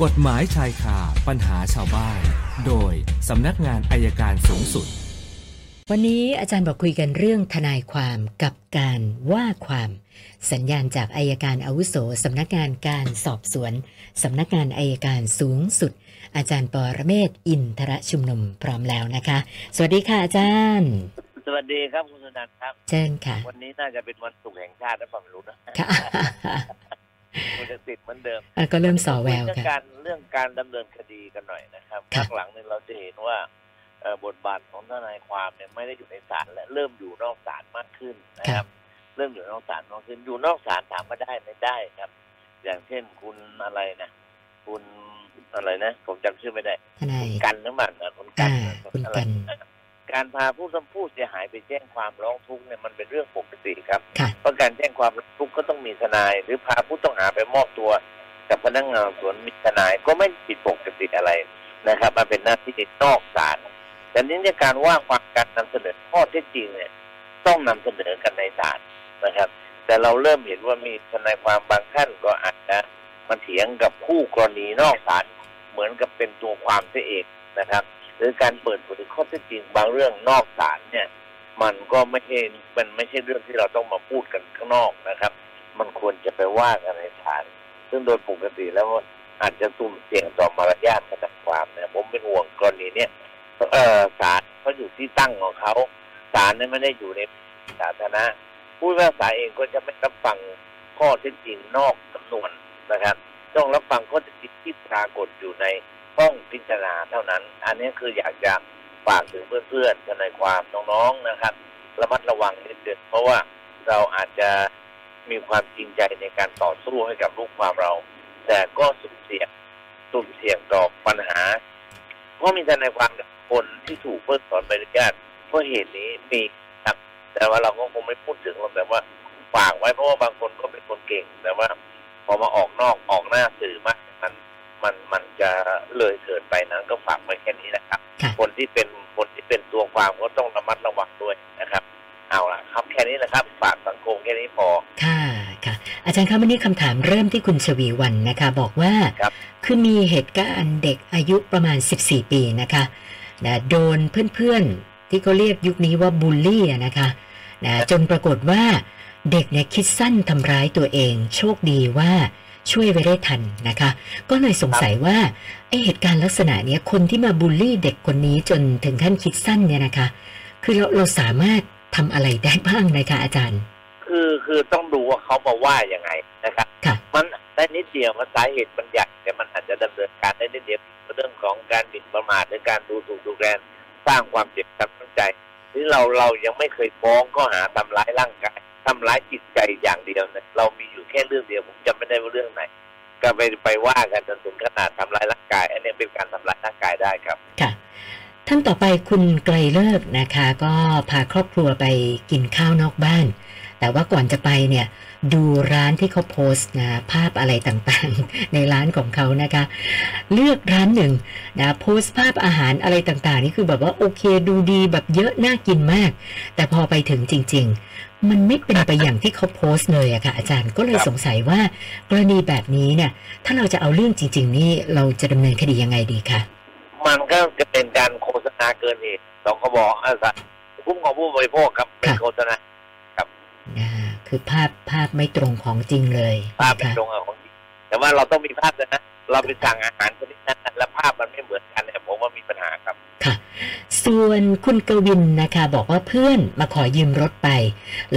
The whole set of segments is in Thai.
กฎหมายชายคาปัญหาชาวบ้าน โดยสำนักงานอายการสูงสุด วันนี้อาจารย์บอกคุยกันเรื่องทนายความกับการว่าความ สัญญาณจากอายการอาวุโสสำนักงานการสอบสวนสำนักงานอายการสูงสุด อาจารย์ปอระเมศวร์อินทรชุมนุมพร้อมแล้วนะคะ สวัสดีค่ะอาจารย์สวัสดีครับคุณสนันท์ครับ เชิญค่ะ วันนี้น่าจะเป็นวันศุกร์แห่งชาตินะผมรู้นะค่ะ คุณจะติดเหมือนเดิมอะก็เริ่มสอแววเรื่องค่ะการเรื่องการดำเนินคดีกันหน่อยนะครับค่ะพักหลังเนี่ยเราจะเห็นว่าเอ่อบทบาทของทนายความเนี่ยไม่ได้อยู่ในศาลและเริ่มอยู่นอกศาลมากขึ้นนะครับ เริ่มอยู่นอกศาลมากขึ้นอยู่นอกศาลถามว่าได้ไม่ได้ครับ อย่างเช่นคุณอะไรนะคุณอะไรนะ ผมจำชื่อไม่ได้ทนายกันน้ำมันนะคุณกันอ่าคุณกันอะไร การพาผู้สมผู้เสียหายไปแจ้งความร้องทุกข์เนี่ยมันเป็นเรื่องปกติครับค่ะเพราะการแจ้งความร้องทุกข์ก็ต้องมีทนาย หรือพาผู้ต้องหาไปมอบตัว กับพนักงานสอบสวนมีทนายก็ไม่ผิดปกติอะไรนะครับ มันเป็นหน้าที่นอกศาลแต่นี้ในการว่าความการนำเสนอข้อเท็จจริงเนี่ย ต้องนำเสนอกันในศาลนะครับ แต่เราเริ่มเห็นว่ามีทนายความบางท่านก็อาจจะมาเถียงกับคู่กรณีนอกศาลเหมือนกับเป็นตัวความเสียเองนะครับห รือการเปิดเผยข้อเท็จจริงบางเรื่องนอกศาลเนี่ย มันก็ไม่ใช่มันไม่ใช่เรื่องที่เราต้องมาพูดกันข้างนอกนะครับ มันควรจะไปว่ากันในศาลซึ่งโดยปกติแล้วอาจจะสุ่มเสี่ยงต่อมารยาททางความนะผมเป็นห่วงกรณีเนี้ยเออศาลเขาอยู่ที่ตั้งของเขาศาลเนี่ยไม่ได้อยู่ในสาธารณะผู้พิพากษาเองก็จะไม่รับฟังข้อเท็จจริงนอกสำนวนนะครับ ต้องรับฟังข้อเท็จจริงที่ปรากฏอยู่ใน ห้องพิจารณาเท่านั้น อันนี้คืออยากจะฝากถึงเพื่อนๆทนายความน้องๆนะครับ ระมัดระวังนิดเดียวเพราะว่าเราอาจจะมีความจริงใจในการต่อสู้ให้กับลูกความเรา แต่ก็สุ่มเสี่ยงสุ่มเสี่ยงต่อปัญหาเพราะมีทนายความคนที่ถูกเพิกถอนใบอนุญาตเพราะเหตุนี้มีครับแต่ว่าเราก็คงไม่พูดถึงหรอกแต่ว่าฝากไว้เพราะว่าบางคนก็เป็นคนเก่ง แต่ว่าพอมาออกนอกออกหน้าสื่อมาก จะเลยเกินไปนั้นก็ฝากไว้แค่นี้นะครับค่ะคนที่เป็นคนที่เป็นตัวความก็ต้องระมัดระวังด้วยนะครับ เอาล่ะครับแค่นี้นะครับฝากสังคมแค่นี้พอค่ะค่ะ อาจารย์คะวันนี้คำถามเริ่มที่คุณชวีวันนะคะ บอกว่าครับคือมีเหตุการณ์เด็กอายุประมาณ 14 ปีนะคะนะโดนเพื่อนๆที่เขาเรียกยุคนี้ว่าบูลลี่อะนะคะนะจนปรากฏว่าเด็กเนี่ยคิดสั้นทำร้ายตัวเอง โชคดีว่า ช่วยไว้ได้ทันนะคะ ก็เลยสงสัยว่าไอเหตุการณ์ลักษณะเนี้ยคนที่มาบูลลี่เด็กคนนี้จนถึงขั้นคิดสั้นเนี่ยนะคะ คือเราเราสามารถทำอะไรได้บ้างนะคะอาจารย์ คือคือต้องดูว่าเขามาว่ายังไงนะครับค่ะมันได้นิดเดียวมันสาเหตุมันใหญ่แต่มันอาจจะดำเนินการได้นิดเดียวเรื่องของการบิดประมาทหรือการดูถูกดูแคลนสร้างความเจ็บช้ำน้ำใจที่เราเรายังไม่เคยฟ้องก็หาทำร้ายร่างกาย ทำร้ายจิตใจอย่างเดียวเนะเรามีอยู่แค่เรื่องเดียวผมจำไม่ได้ว่าเรื่องไหน ก็ไปไปว่ากันจนถึงขนาดทำร้ายร่างกาย อันนี้เป็นการทำร้ายร่างกายได้ครับค่ะท่านต่อไปคุณไกรเลิกนะคะ ก็พาครอบครัวไปกินข้าวนอกบ้าน แต่ว่าก่อนจะไปเนี่ย ดูร้านที่เขาโพสต์นะภาพอะไรต่างๆ ในร้านของเขานะคะ เลือกร้านหนึ่งนะโพสต์ภาพอาหารอะไรต่างๆ นี่คือแบบว่าโอเคดูดีแบบเยอะน่ากินมาก แต่พอไปถึงจริง ๆ มันไม่เป็นไปอย่างที่เขาโพสต์เลยอะค่ะ อาจารย์ก็เลยครับสงสัยว่ากรณีแบบนี้เนี่ย ถ้าเราจะเอาเรื่องจริง ๆ นี่เราจะดำเนินคดียังไงดีคะมันก็จะเป็นการโฆษณาเกินเหตุสองกบอาสาคุ้มของผู้บริโภคครับเป็นค่ะโฆษณาอ่าคือภาพภาพไม่ตรงของจริงเลยภาพเป็นนะคะตรงกับของจริงแต่ว่าเราต้องมีภาพด้วยนะ เราไปสั่งอาหารชนิดนั้นแล้วภาพมันไม่เหมือนกันเนี่ยผมว่ามีปัญหาครับ ค่ะ ส่วนคุณกวินนะคะ บอกว่าเพื่อนมาขอยืมรถไป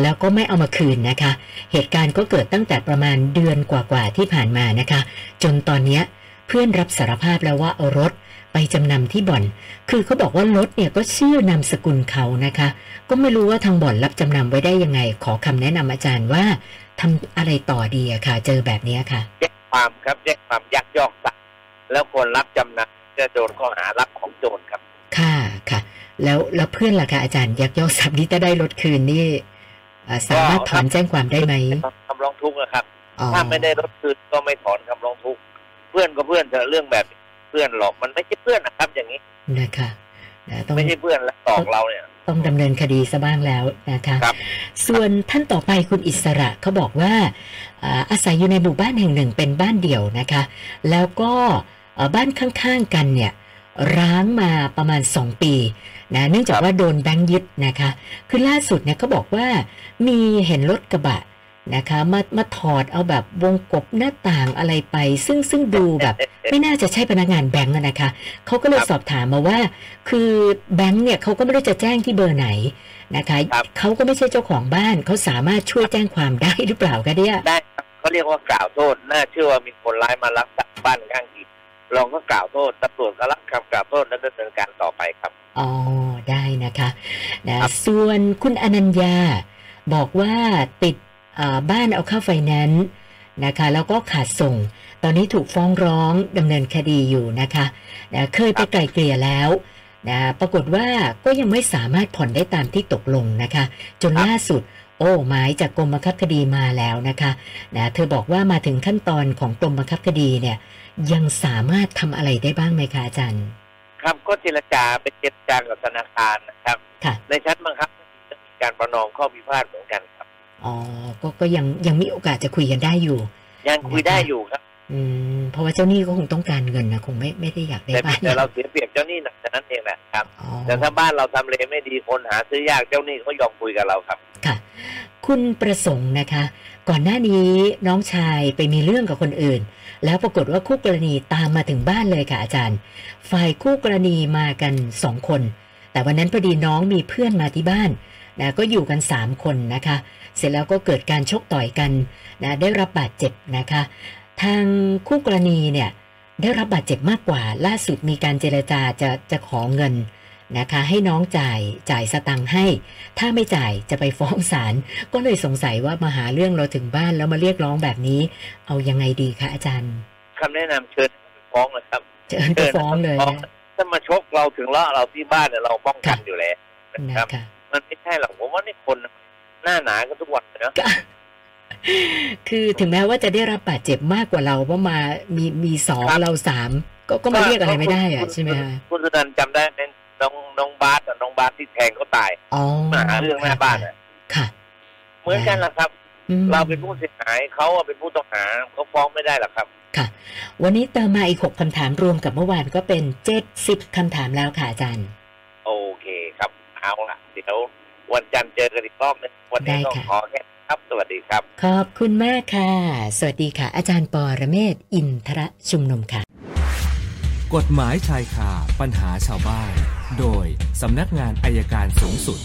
แล้วก็ไม่เอามาคืนนะคะ เหตุการณ์ก็เกิดตั้งแต่ประมาณเดือนกว่าๆที่ผ่านมานะคะ จนตอนเนี้ยเพื่อนรับสารภาพแล้วว่าเอารถไปจำนำที่บ่อน คือเขาบอกว่ารถเนี่ยก็ชื่อนามสกุลเขานะคะ ก็ไม่รู้ว่าทางบ่อนรับจำนำไว้ได้ยังไง ขอคำแนะนำอาจารย์ว่าทำอะไรต่อดีอะค่ะ เจอแบบนี้ค่ะ ความครับแจ้งความยักยอกทรัพย์แล้วคนรับจำนำจะโดนข้อหารับของโจรครับ ค่ะค่ะ แล้วแล้วเพื่อนล่ะคะอาจารย์ยักยอกทรัพย์นี่ถ้าได้รถคืนนี่อ่าสามารถถอนแจ้งความได้ไหมคำร้องทุกข์นะครับอ๋อถ้าไม่ได้รถคืนก็ไม่ถอนคำร้องทุกข์เพื่อนก็เพื่อนแต่เรื่องแบบนี้เพื่อนหลอกมันไม่ใช่เพื่อนนะครับ อย่างนี้นะคะนะต้องไม่ใช่เพื่อนแล้วหลอกเราเนี่ย ต้องดำเนินคดีซะบ้างแล้วนะคะครับส่วนท่านต่อไปคุณอิสระเขาบอกว่าอ่าอาศัยอยู่ในหมู่บ้านแห่งหนึ่งเป็นบ้านเดี่ยวนะคะ แล้วก็เอ่อบ้านข้างๆกันเนี่ยร้างมาประมาณ 2 ปีนะเนื่องจากว่าโดนแบงค์ยึดนะคะ คือล่าสุดเนี่ยเขาบอกว่ามีเห็นรถกระบะ นะคะมามาถอดเอาแบบวงกบหน้าต่างอะไรไป ซึ่งซึ่งดูแบบ ไม่น่าจะใช่พนักงานแบงก์อะนะคะเขาก็เลยครับสอบถามมาว่า คือแบงก์เนี่ยเขาก็ไม่ได้จะแจ้งที่เบอร์ไหนนะคะครับเขาก็ไม่ใช่เจ้าของบ้านเขาสามารถช่วยแจ้งความได้หรือเปล่าคะเนี่ยได้ครับเขาเรียกว่ากล่าวโทษน่าเชื่อว่ามีคนร้ายมาลักทรัพย์บ้านข้างเคียงเราก็กล่าวโทษตำรวจก็รับคำกล่าวโทษและดำเนินการต่อไปครับอ๋อได้นะคะนะครับส่วนคุณอนัญญาบอกว่าติดอ่า บ้านเอาเข้าไฟแนนซ์นะคะแล้วก็ขาดส่ง ตอนนี้ถูกฟ้องร้องดำเนินคดีอยู่นะคะนะเคยไปไกลเกลี่ยแล้วนะปรากฏว่าก็ยังไม่สามารถผ่อนได้ตามที่ตกลงนะคะ จนครับล่าสุด โอ้หมายจากกรมบังคับคดีมาแล้วนะคะนะเธอบอกว่ามาถึงขั้นตอนของกรมบังคับคดีเนี่ยยังสามารถทำอะไรได้บ้างไหมคะอาจารย์ ครับก็เจรจาเป็นเจรจากับธนาคารนะครับค่ะในชั้นบังคับจะมีการประนอมข้อพิพาทเหมือนกันครับ อ๋อก็ก็ยังยังมีโอกาสจะคุยกันได้อยู่ ยังคุยได้อยู่ครับ อืมเพราะว่าเจ้าหนี้ก็คงต้องการเงินนะคงไม่ไม่ได้อยากได้แต่บ้านแต่เราเสียเปรียบเจ้าหนี้หนักฉะนั้นเองแหละครับอ๋อแต่ถ้าบ้านเราทำเลไม่ดีคนหาซื้อยากเจ้าหนี้เขายอมคุยกับเราครับ ค่ะ คุณประสงค์นะคะ ก่อนหน้านี้น้องชายไปมีเรื่องกับคนอื่น แล้วปรากฏว่าคู่กรณีตามมาถึงบ้านเลยค่ะอาจารย์ ฝ่ายคู่กรณีมากันสองคน แต่วันนั้นพอดีน้องมีเพื่อนมาที่บ้าน นะก็อยู่กันสามคนนะคะ เสร็จแล้วก็เกิดการชกต่อยกันนะได้รับบาดเจ็บนะคะ ทางคู่กรณีเนี่ยได้รับบาดเจ็บมากกว่า ล่าสุดมีการเจรจาจะจะขอเงินนะคะ ให้น้องจ่ายจ่ายสตังค์ให้ ถ้าไม่จ่ายจะไปฟ้องศาลก็เลยสงสัยว่ามาหาเรื่องเราถึงบ้านแล้วมาเรียกร้องแบบนี้ เอายังไงดีคะอาจารย์คำแนะนำเชิญฟ้องเลยครับเชิญไปฟ้องเลยฟ้องนะถ้ามาชกเราถึงเลาะเราที่บ้านเนี่ยเราป้องกันอยู่แล้วนะนะครับคะ มันไม่ใช่หรอกผมว่านี่คนหน้าหนากันทุกวันเลยเนอะก็คือถึงแม้ว่าจะได้รับบาดเจ็บมากกว่าเราว่ามามีมีสองเราสามก็ก็มาเรียกอะไรไม่ได้อะคุณใช่ไหมคะคุณสุนันท์จำได้ไหมน้องน้องบาสอะน้องบาสที่แทงเขาตายอ๋อมาหาเรื่องหน้าบ้านอะค่ะ เหมือนกันแหละครับอืมเราเป็นผู้เสียหายเขาอะเป็นผู้ต้องหาเขาฟ้องไม่ได้หรอกครับค่ะ วันนี้เติมมาอีกหกคำถามรวมกับเมื่อวานก็เป็นเจ็ดสิบคำถามแล้วค่ะอาจารย์ โอเคครับเอาละ เดี๋ยววันจันทร์เจอกันอีกรอบนึงวันนี้ได้ก็ค่ะขอแค่ครับ สวัสดีครับ ขอบคุณมากค่ะ สวัสดีค่ะ อาจารย์ปอระเมศวร์อินทรชุมนุมค่ะ กฎหมายชายคาปัญหาชาวบ้าน โดยสำนักงานอายการสูงสุด